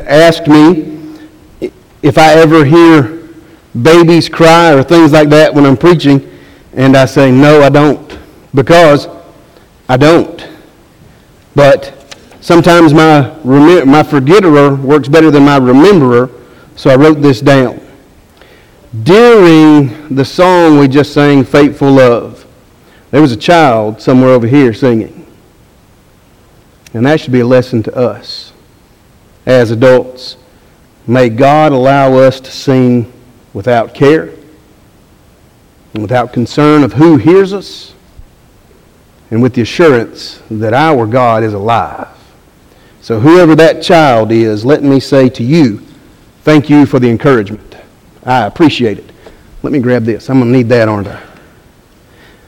asked me if I ever hear babies cry or things like that when I'm preaching, and I say, no, I don't, because I don't. But sometimes my, rem- my forgetterer works better than my rememberer, so I wrote this down. During the song we just sang, Faithful Love, there was a child somewhere over here singing. And that should be a lesson to us as adults. May God allow us to sing without care and without concern of who hears us and with the assurance that our God is alive. So, whoever that child is, let me say to you, thank you for the encouragement. I appreciate it. Let me grab this. I'm going to need that, aren't I?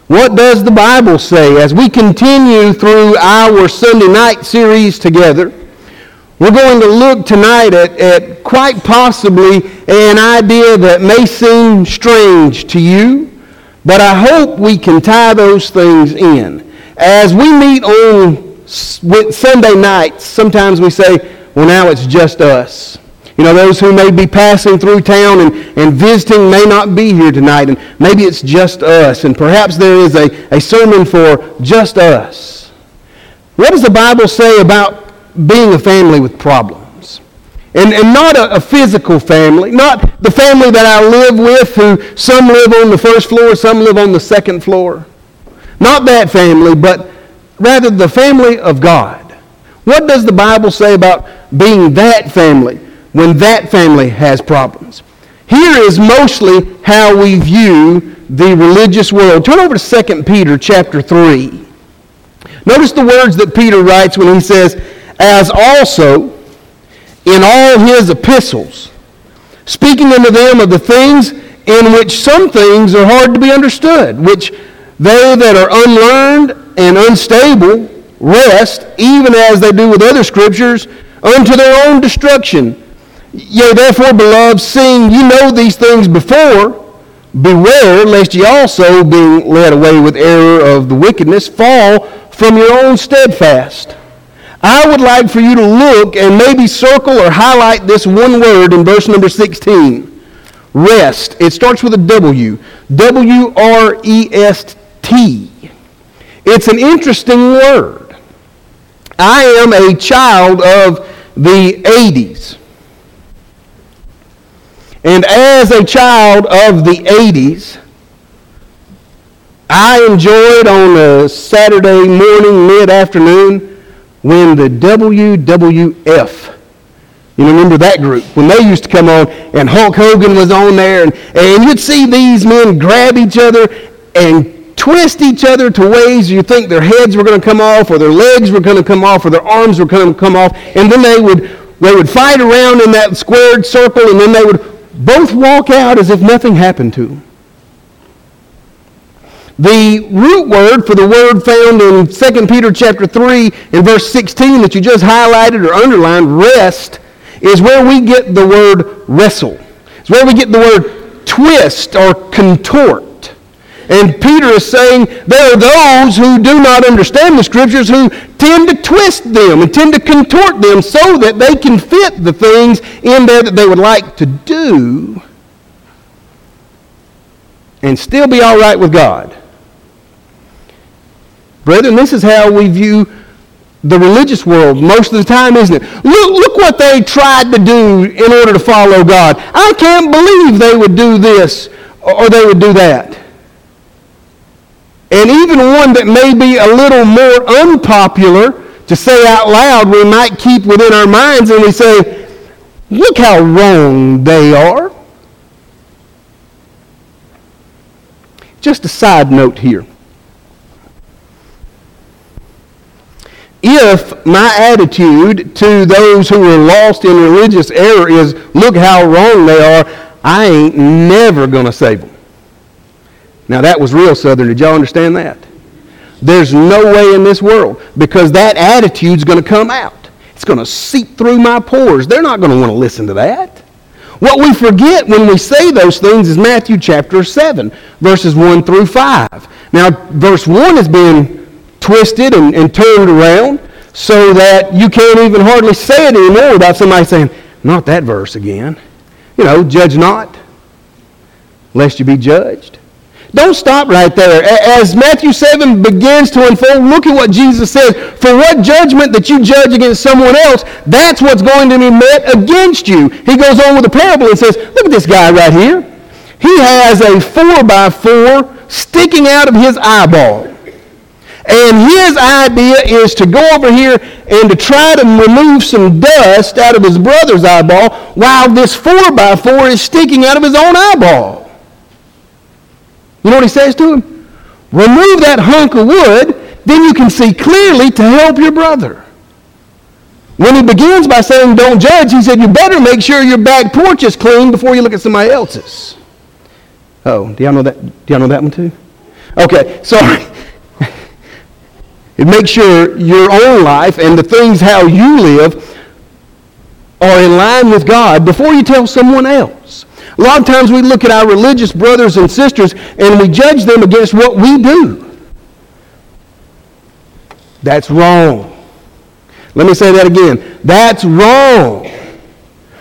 What does the Bible say as we continue through our Sunday night series together? We're going to look tonight at, at quite possibly an idea that may seem strange to you, but I hope we can tie those things in. As we meet on Sunday nights, sometimes we say, well, now it's just us. You know, those who may be passing through town and, and visiting may not be here tonight, and maybe it's just us, and perhaps there is a, a sermon for just us. What does the Bible say about being a family with problems. And, and not a, a, physical family, not the family that I live with, who some live on the first floor, some live on the second floor. Not that family, but rather the family of God. What does the Bible say about being that family when that family has problems? Here is mostly how we view the religious world. Turn over to 2 Peter chapter 3. Notice the words that Peter writes when he says, as also in all his epistles, speaking unto them of the things in which some things are hard to be understood, which they that are unlearned and unstable wrest, even as they do with other scriptures, unto their own destruction. Yea, therefore, beloved, seeing you know these things before, beware lest ye also, being led away with error of the wickedness, fall from your own steadfast I would like for you to look and maybe circle or highlight this one word in verse number 16. Wrest. It starts with a W. W R E S T. It's an interesting word. I am a child of the 80s. And as a child of the 80s, I enjoyed on a Saturday morning, mid afternoon, when the WWF, you remember that group, when they used to come on and Hulk Hogan was on there and, and you'd see these men grab each other and twist each other to ways you think their heads were going to come off or their legs were going to come off or their arms were going to come off and then they would they would fight around in that squared circle and then they would both walk out as if nothing happened to them. The root word for the word found in 2 Peter chapter 3 and verse 16 that you just highlighted or underlined, wrest, is where we get the word wrestle. It's where we get the word twist or contort. And Peter is saying there are those who do not understand the scriptures who tend to twist them and tend to contort them so that they can fit the things in there that they would like to do and still be all right with God. Brethren, this is how we view the religious world most of the time, isn't it? Look, look what they tried to do in order to follow God. I can't believe they would do this or they would do that. And even one that may be a little more unpopular to say out loud, we might keep within our minds and we say, look how wrong they are. Just a side note here. If my attitude to those who are lost in religious error is, look how wrong they are, I ain't never going to save them. Now, that was real Southern. Did y'all understand that? There's no way in this world because that attitude's going to come out. It's going to seep through my pores. They're not going to want to listen to that. What we forget when we say those things is Matthew chapter 7, verses 1 through 5. Now, verse 1 has been twisted and, and turned around so that you can't even hardly say it anymore without somebody saying, not that verse again. You know, judge not, lest you be judged. Don't stop right there. As Matthew 7 begins to unfold, look at what Jesus says. For what judgment that you judge against someone else, that's what's going to be met against you. He goes on with a parable and says, look at this guy right here. He has a four by four sticking out of his eyeball. And his idea is to go over here and to try to remove some dust out of his brother's eyeball while this 4 by 4 is sticking out of his own eyeball. You know what he says to him? Remove that hunk of wood, then you can see clearly to help your brother. When he begins by saying don't judge, he said you better make sure your back porch is clean before you look at somebody else's. Oh, do y'all know that? Do y'all know that one too? Okay, sorry. Make sure your own life and the things how you live are in line with God before you tell someone else. A lot of times we look at our religious brothers and sisters and we judge them against what we do. That's wrong. Let me say that again. That's wrong.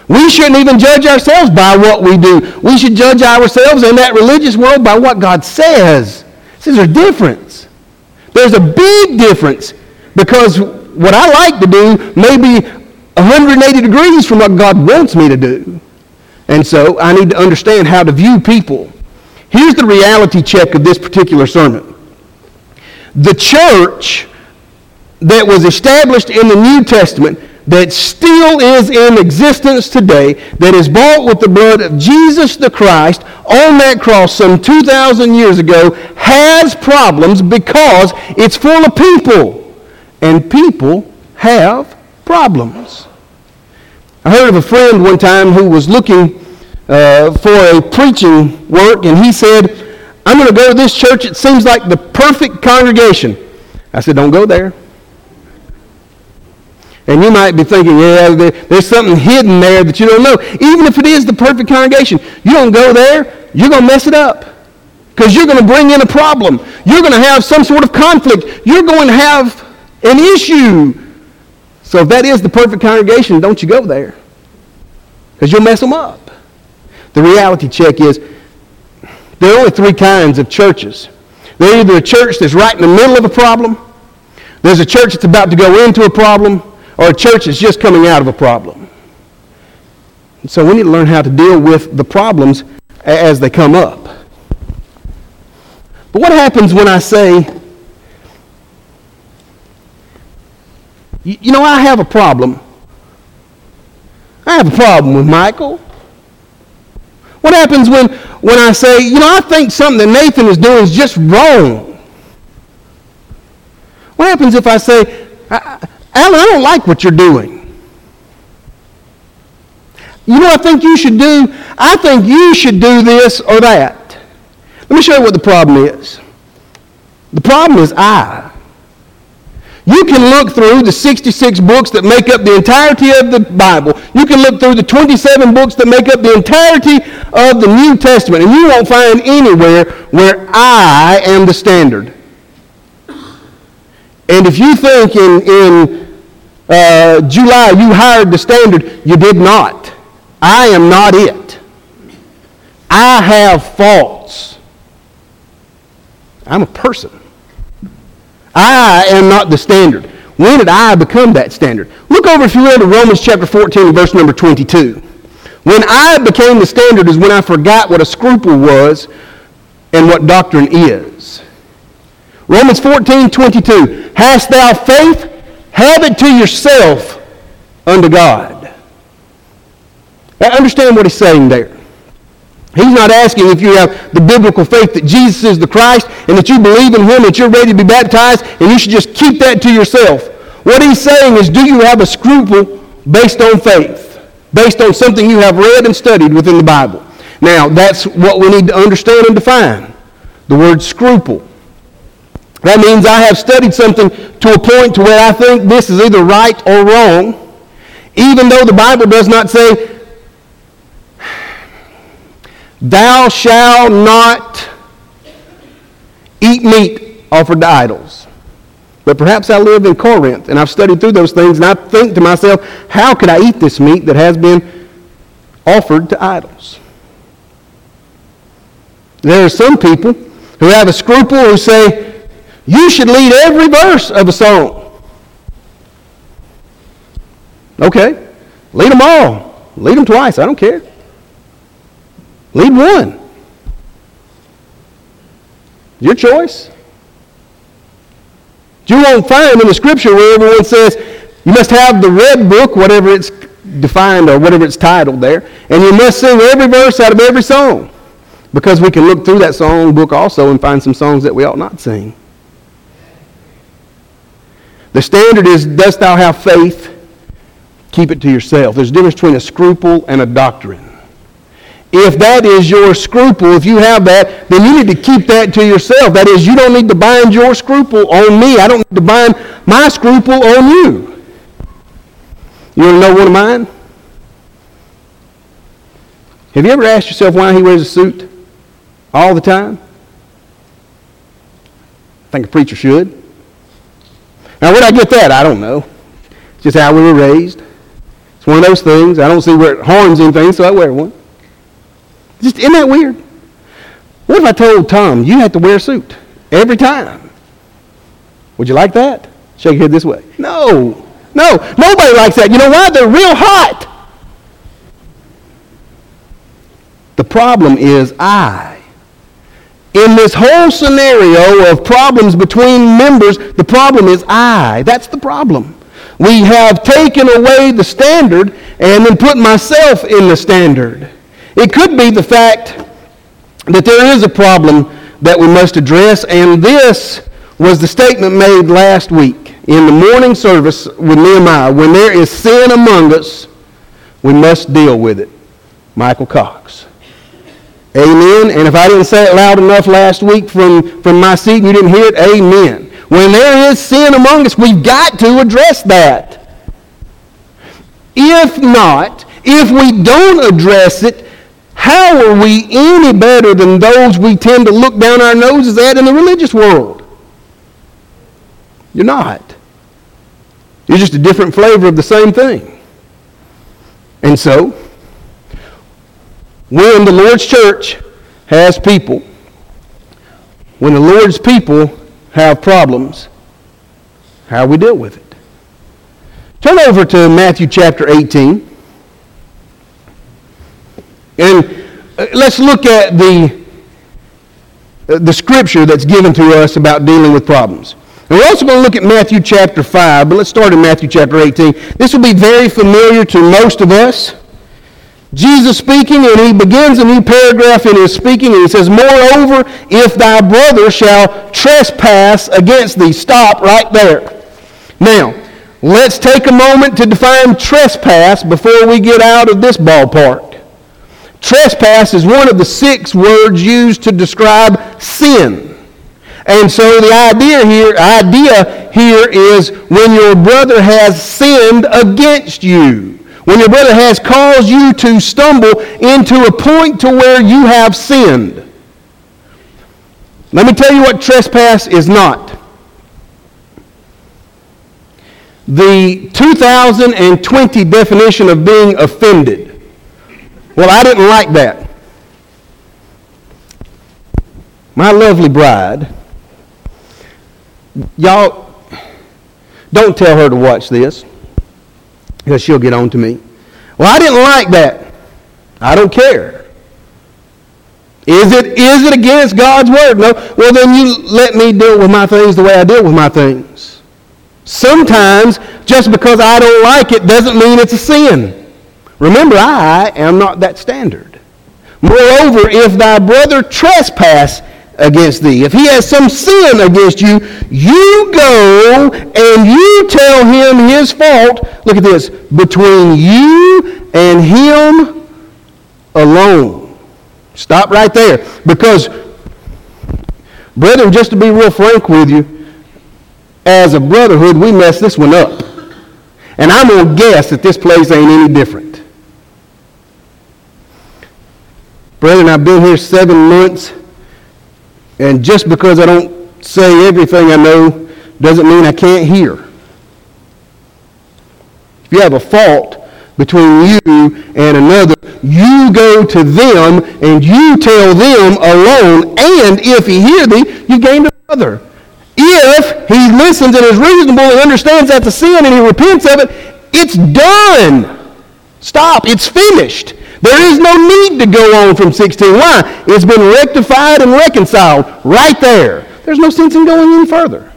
We shouldn't even judge ourselves by what we do. We should judge ourselves in that religious world by what God says. There's a difference. There's a big difference because what I like to do may be 180 degrees from what God wants me to do. And so I need to understand how to view people. Here's the reality check of this particular sermon. The church that was established in the New Testament that still is in existence today, that is bought with the blood of Jesus the Christ on that cross some 2,000 years ago, has problems because it's full of people. And people have problems. I heard of a friend one time who was looking uh, for a preaching work, and he said, I'm going to go to this church. It seems like the perfect congregation. I said, Don't go there. And you might be thinking, yeah, there's something hidden there that you don't know. Even if it is the perfect congregation, you don't go there, you're going to mess it up. Because you're going to bring in a problem. You're going to have some sort of conflict. You're going to have an issue. So if that is the perfect congregation, don't you go there. Because you'll mess them up. The reality check is there are only three kinds of churches. There's either a church that's right in the middle of a problem, there's a church that's about to go into a problem, or a church that's just coming out of a problem. And so we need to learn how to deal with the problems as they come up. But what happens when I say, you know, I have a problem. I have a problem with Michael. What happens when, when I say, you know, I think something that Nathan is doing is just wrong? What happens if I say, Alan, I don't like what you're doing. You know I think you should do? I think you should do this or that. Let me show you what the problem is. The problem is I. You can look through the 66 books that make up the entirety of the Bible. You can look through the 27 books that make up the entirety of the New Testament, and you won't find anywhere where I am the standard. And if you think in, in uh, July, you hired the standard. You did not. I am not it. I have faults. I'm a person. I am not the standard. When did I become that standard? Look over, if you will, to Romans chapter 14, verse number 22. When I became the standard is when I forgot what a scruple was and what doctrine is. Romans 14, 22. Hast thou faith? Have it to yourself unto God. Now understand what he's saying there. He's not asking if you have the biblical faith that Jesus is the Christ and that you believe in him, that you're ready to be baptized, and you should just keep that to yourself. What he's saying is, do you have a scruple based on faith, based on something you have read and studied within the Bible? Now, that's what we need to understand and define the word scruple. That means I have studied something to a point to where I think this is either right or wrong, even though the Bible does not say, Thou shalt not eat meat offered to idols. But perhaps I live in Corinth and I've studied through those things and I think to myself, how could I eat this meat that has been offered to idols? There are some people who have a scruple who say, you should lead every verse of a song. Okay, lead them all. Lead them twice. I don't care. Lead one. Your choice. You won't find in the scripture where everyone says you must have the red book, whatever it's defined or whatever it's titled there, and you must sing every verse out of every song. Because we can look through that song book also and find some songs that we ought not sing. The standard is, dost thou have faith? Keep it to yourself. There's a difference between a scruple and a doctrine. If that is your scruple, if you have that, then you need to keep that to yourself. That is, you don't need to bind your scruple on me. I don't need to bind my scruple on you. You want to know one of mine? Have you ever asked yourself why he wears a suit all the time? I think a preacher should. Now, where did I get that? I don't know. It's just how we were raised. It's one of those things. I don't see where it harms anything, so I wear one. Just isn't that weird? What if I told Tom you had to wear a suit every time? Would you like that? Shake your head this way. No. No. Nobody likes that. You know why? They're real hot. The problem is I. In this whole scenario of problems between members, the problem is I. That's the problem. We have taken away the standard and then put myself in the standard. It could be the fact that there is a problem that we must address, and this was the statement made last week in the morning service with Nehemiah. When there is sin among us, we must deal with it. Michael Cox. Amen. And if I didn't say it loud enough last week from, from my seat and you didn't hear it, amen. When there is sin among us, we've got to address that. If not, if we don't address it, how are we any better than those we tend to look down our noses at in the religious world? You're not. You're just a different flavor of the same thing. And so, when the Lord's church has people, when the Lord's people have problems, how we deal with it. Turn over to Matthew chapter 18. And uh, let's look at the, uh, the scripture that's given to us about dealing with problems. And we're also going to look at Matthew chapter 5, but let's start in Matthew chapter 18. This will be very familiar to most of us. Jesus speaking, and he begins a new paragraph in his speaking, and he says, Moreover, if thy brother shall trespass against thee. Stop right there. Now, let's take a moment to define trespass before we get out of this ballpark. Trespass is one of the six words used to describe sin. And so the idea here, idea here is when your brother has sinned against you. When your brother has caused you to stumble into a point to where you have sinned. Let me tell you what trespass is not. The 2020 definition of being offended. Well, I didn't like that. My lovely bride, y'all, don't tell her to watch this because she'll get on to me. Well, I didn't like that. I don't care. Is it, is it against God's word? No. Well, then you let me deal with my things the way I deal with my things. Sometimes, just because I don't like it doesn't mean it's a sin. Remember, I am not that standard. Moreover, if thy brother trespass against thee, if he has some sin against you, you go and you tell him his fault. Look at this. Between you and him alone. Stop right there. Because, brethren, just to be real frank with you, as a brotherhood, we messed this one up. And I'm going to guess that this place ain't any different. Brethren, I've been here seven months, and just because I don't say everything I know doesn't mean I can't hear. If you have a fault between you and another, you go to them and you tell them alone, and if he hear thee, you gain another. If he listens and is reasonable and understands that's a sin and he repents of it, it's done. Stop. It's finished. There is no need to go on from 16. Why? It's been rectified and reconciled right there. There's no sense in going any further.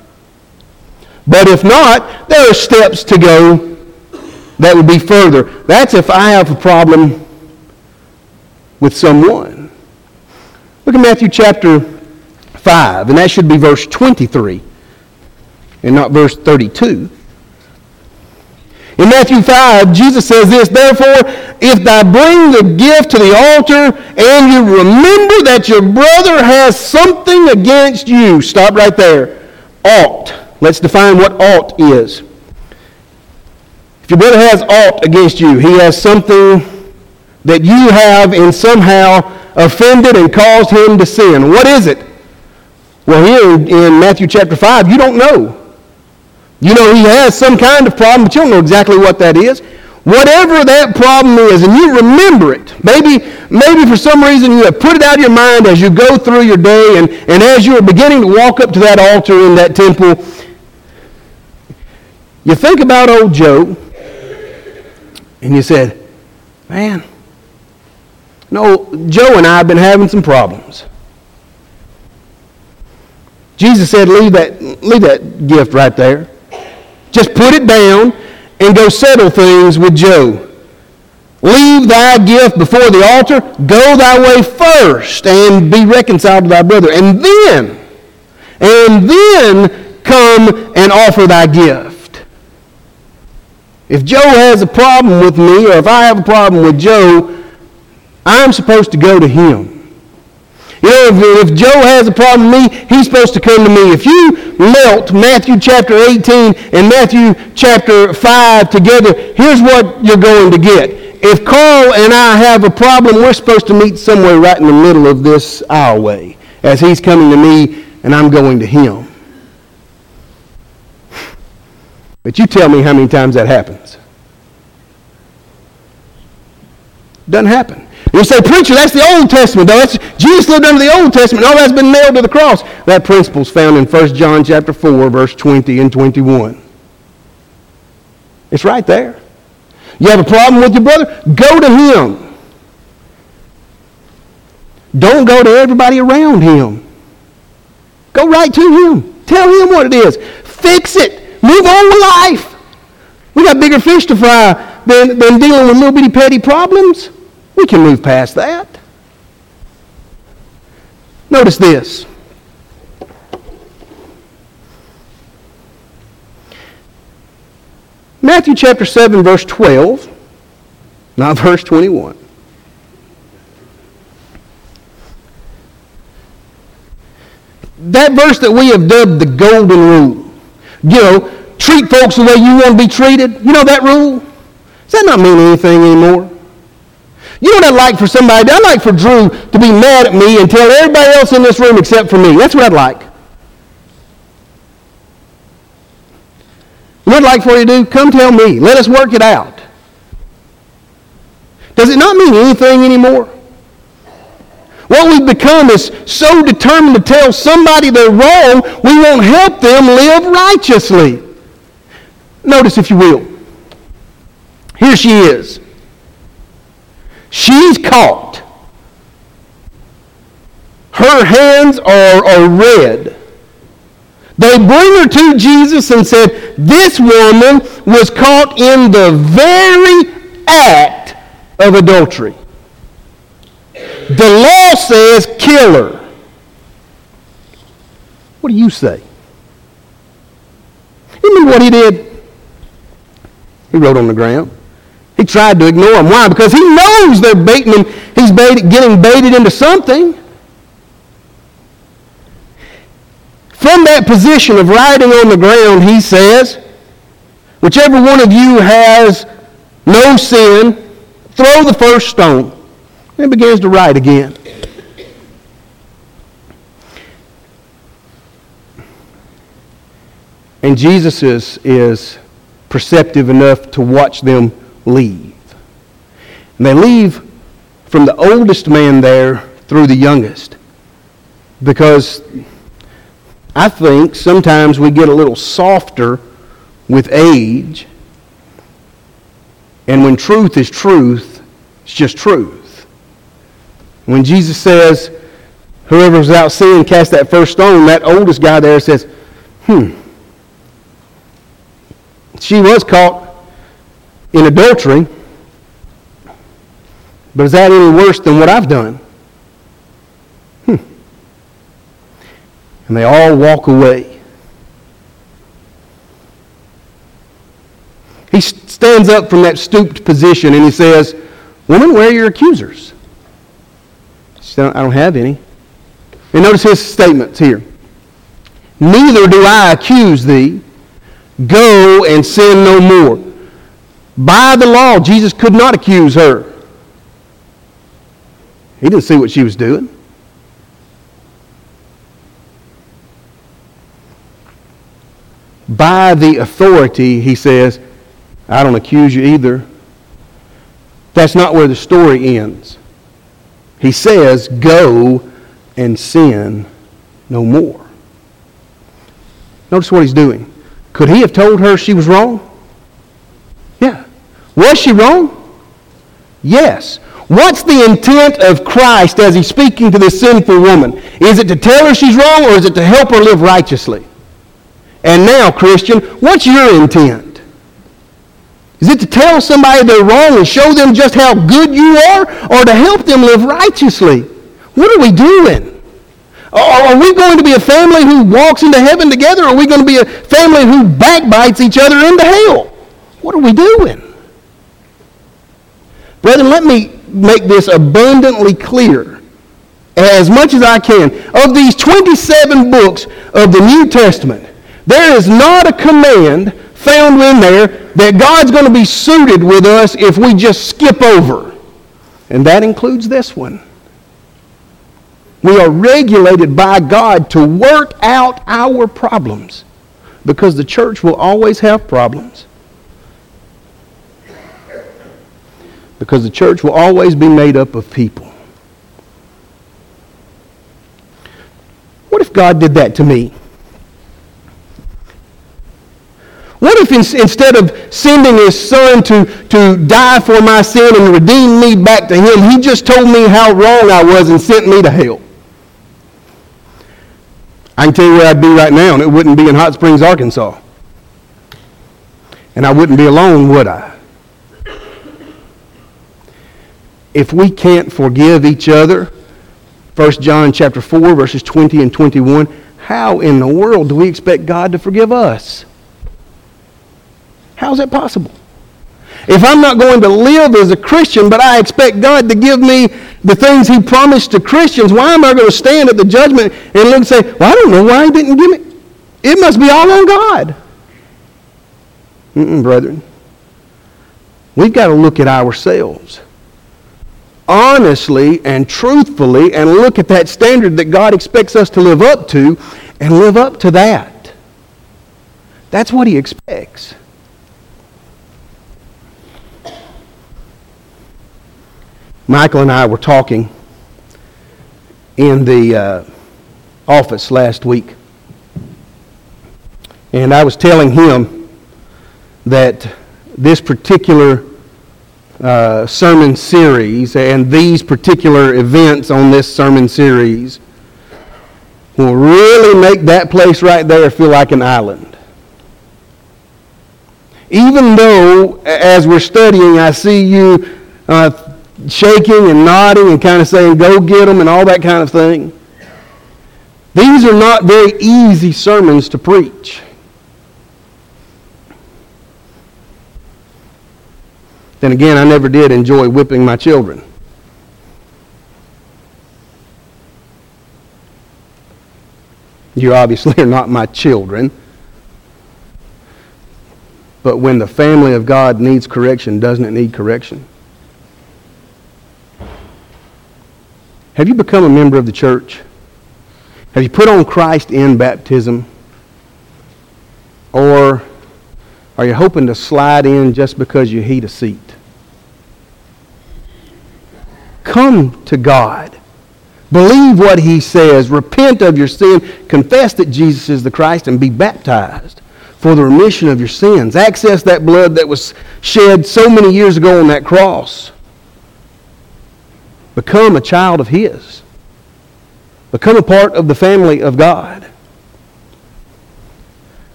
But if not, there are steps to go that would be further. That's if I have a problem with someone. Look at Matthew chapter 5, and that should be verse 23 and not verse 32. In Matthew 5, Jesus says this, Therefore, if thou bring the gift to the altar and you remember that your brother has something against you, stop right there. Ought. Let's define what ought is. If your brother has ought against you, he has something that you have and somehow offended and caused him to sin. What is it? Well, here in Matthew chapter 5, you don't know. You know he has some kind of problem, but you don't know exactly what that is. Whatever that problem is, and you remember it. Maybe, maybe for some reason you have put it out of your mind as you go through your day, and, and as you are beginning to walk up to that altar in that temple, you think about old Joe, and you said, Man, no, Joe and I have been having some problems. Jesus said, leave that, leave that gift right there. Just put it down and go settle things with Joe. Leave thy gift before the altar. Go thy way first and be reconciled to thy brother. And then, and then come and offer thy gift. If Joe has a problem with me, or if I have a problem with Joe, I'm supposed to go to him. You know, if, if, Joe has a problem with me, he's supposed to come to me. If you melt Matthew chapter 18 and Matthew chapter 5 together, here's what you're going to get. If Carl and I have a problem, we're supposed to meet somewhere right in the middle of this aisleway as he's coming to me and I'm going to him. But you tell me how many times that happens. Doesn't happen. You say, preacher, that's the Old Testament, though. That's, Jesus lived under the Old Testament. All that's been nailed to the cross. That principle is found in 1 John chapter 4, verse 20 and 21. It's right there. You have a problem with your brother? Go to him. Don't go to everybody around him. Go right to him. Tell him what it is. Fix it. Move on with life. We got bigger fish to fry than, than dealing with little bitty petty problems. We can move past that. Notice this. Matthew chapter 7, verse 12, not verse 21. That verse that we have dubbed the golden rule. You know, treat folks the way you want to be treated. You know that rule? Does that not mean anything anymore? You know what I'd like for somebody? I'd like for Drew to be mad at me and tell everybody else in this room except for me. That's what I'd like. What I'd like for you to do? Come tell me. Let us work it out. Does it not mean anything anymore? What we've become is so determined to tell somebody they're wrong, we won't help them live righteously. Notice, if you will. Here she is. She's caught. Her hands are, are red. They bring her to Jesus and said, This woman was caught in the very act of adultery. The law says, kill her. What do you say? You remember what he did? He wrote on the ground. He tried to ignore them. Why? Because he knows they're baiting him. He's baited, getting baited into something. From that position of riding on the ground, he says, whichever one of you has no sin, throw the first stone. And begins to write again. And Jesus is, is perceptive enough to watch them leave. And they leave from the oldest man there through the youngest. Because I think sometimes we get a little softer with age. And when truth is truth, it's just truth. When Jesus says, whoever is without sin cast that first stone, that oldest guy there says, hmm. She was caught in adultery, but is that any worse than what I've done? Hmm. And they all walk away. He stands up from that stooped position and he says, Woman, where are your accusers? She said, I don't have any. And notice his statements here. Neither do I accuse thee. Go and sin no more. By the law, Jesus could not accuse her. He didn't see what she was doing. By the authority, he says, I don't accuse you either. That's not where the story ends. He says, Go and sin no more. Notice what he's doing. Could he have told her she was wrong? Was she wrong? Yes. What's the intent of Christ as he's speaking to this sinful woman? Is it to tell her she's wrong or is it to help her live righteously? And now, Christian, what's your intent? Is it to tell somebody they're wrong and show them just how good you are or to help them live righteously? What are we doing? Are we going to be a family who walks into heaven together? Or are we going to be a family who backbites each other into hell? What are we doing? Brethren, let me make this abundantly clear as much as I can. Of these 27 books of the New Testament, there is not a command found in there that God's going to be suited with us if we just skip over. And that includes this one. We are regulated by God to work out our problems because the church will always have problems. Because the church will always be made up of people. What if God did that to me? What if in, instead of sending his son to, to die for my sin and redeem me back to him, he just told me how wrong I was and sent me to hell? I can tell you where I'd be right now, and it wouldn't be in Hot Springs, Arkansas. And I wouldn't be alone, would I? If we can't forgive each other, 1 John chapter 4, verses 20 and 21, how in the world do we expect God to forgive us? How is that possible? If I'm not going to live as a Christian, but I expect God to give me the things He promised to Christians, why am I going to stand at the judgment and look and say, well, I don't know why He didn't give me? It must be all on God. Mm-mm, brethren. We've got to look at ourselves honestly and truthfully and look at that standard that God expects us to live up to and live up to that. That's what He expects. Michael and I were talking in the uh, office last week. And I was telling him that this particular uh, sermon series and these particular events on this sermon series will really make that place right there feel like an island. Even though, as we're studying, I see you uh, shaking and nodding and kind of saying, go get them and all that kind of thing. These are not very easy sermons to preach. Then again, I never did enjoy whipping my children. You obviously are not my children. But when the family of God needs correction, doesn't it need correction? Have you become a member of the church? Have you put on Christ in baptism? Are you hoping to slide in just because you heat a seat? Come to God. Believe what he says. Repent of your sin. Confess that Jesus is the Christ and be baptized for the remission of your sins. Access that blood that was shed so many years ago on that cross. Become a child of his. Become a part of the family of God.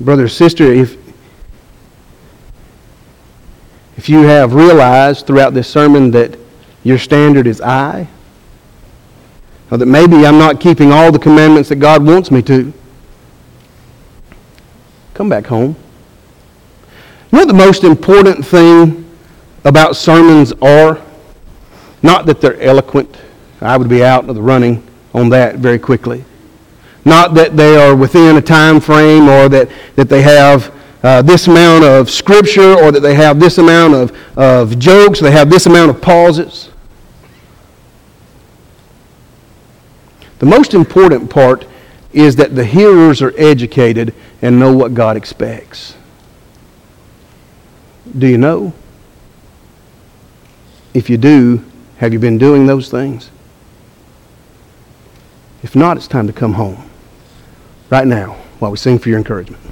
Brother sister, if, if you have realized throughout this sermon that your standard is I, or that maybe I'm not keeping all the commandments that God wants me to, come back home. You know what the most important thing about sermons are? Not that they're eloquent. I would be out of the running on that very quickly. Not that they are within a time frame or that, that they have uh, this amount of scripture or that they have this amount of, of jokes, they have this amount of pauses. The most important part is that the hearers are educated and know what God expects. Do you know? If you do, have you been doing those things? If not, it's time to come home right now while we sing for your encouragement.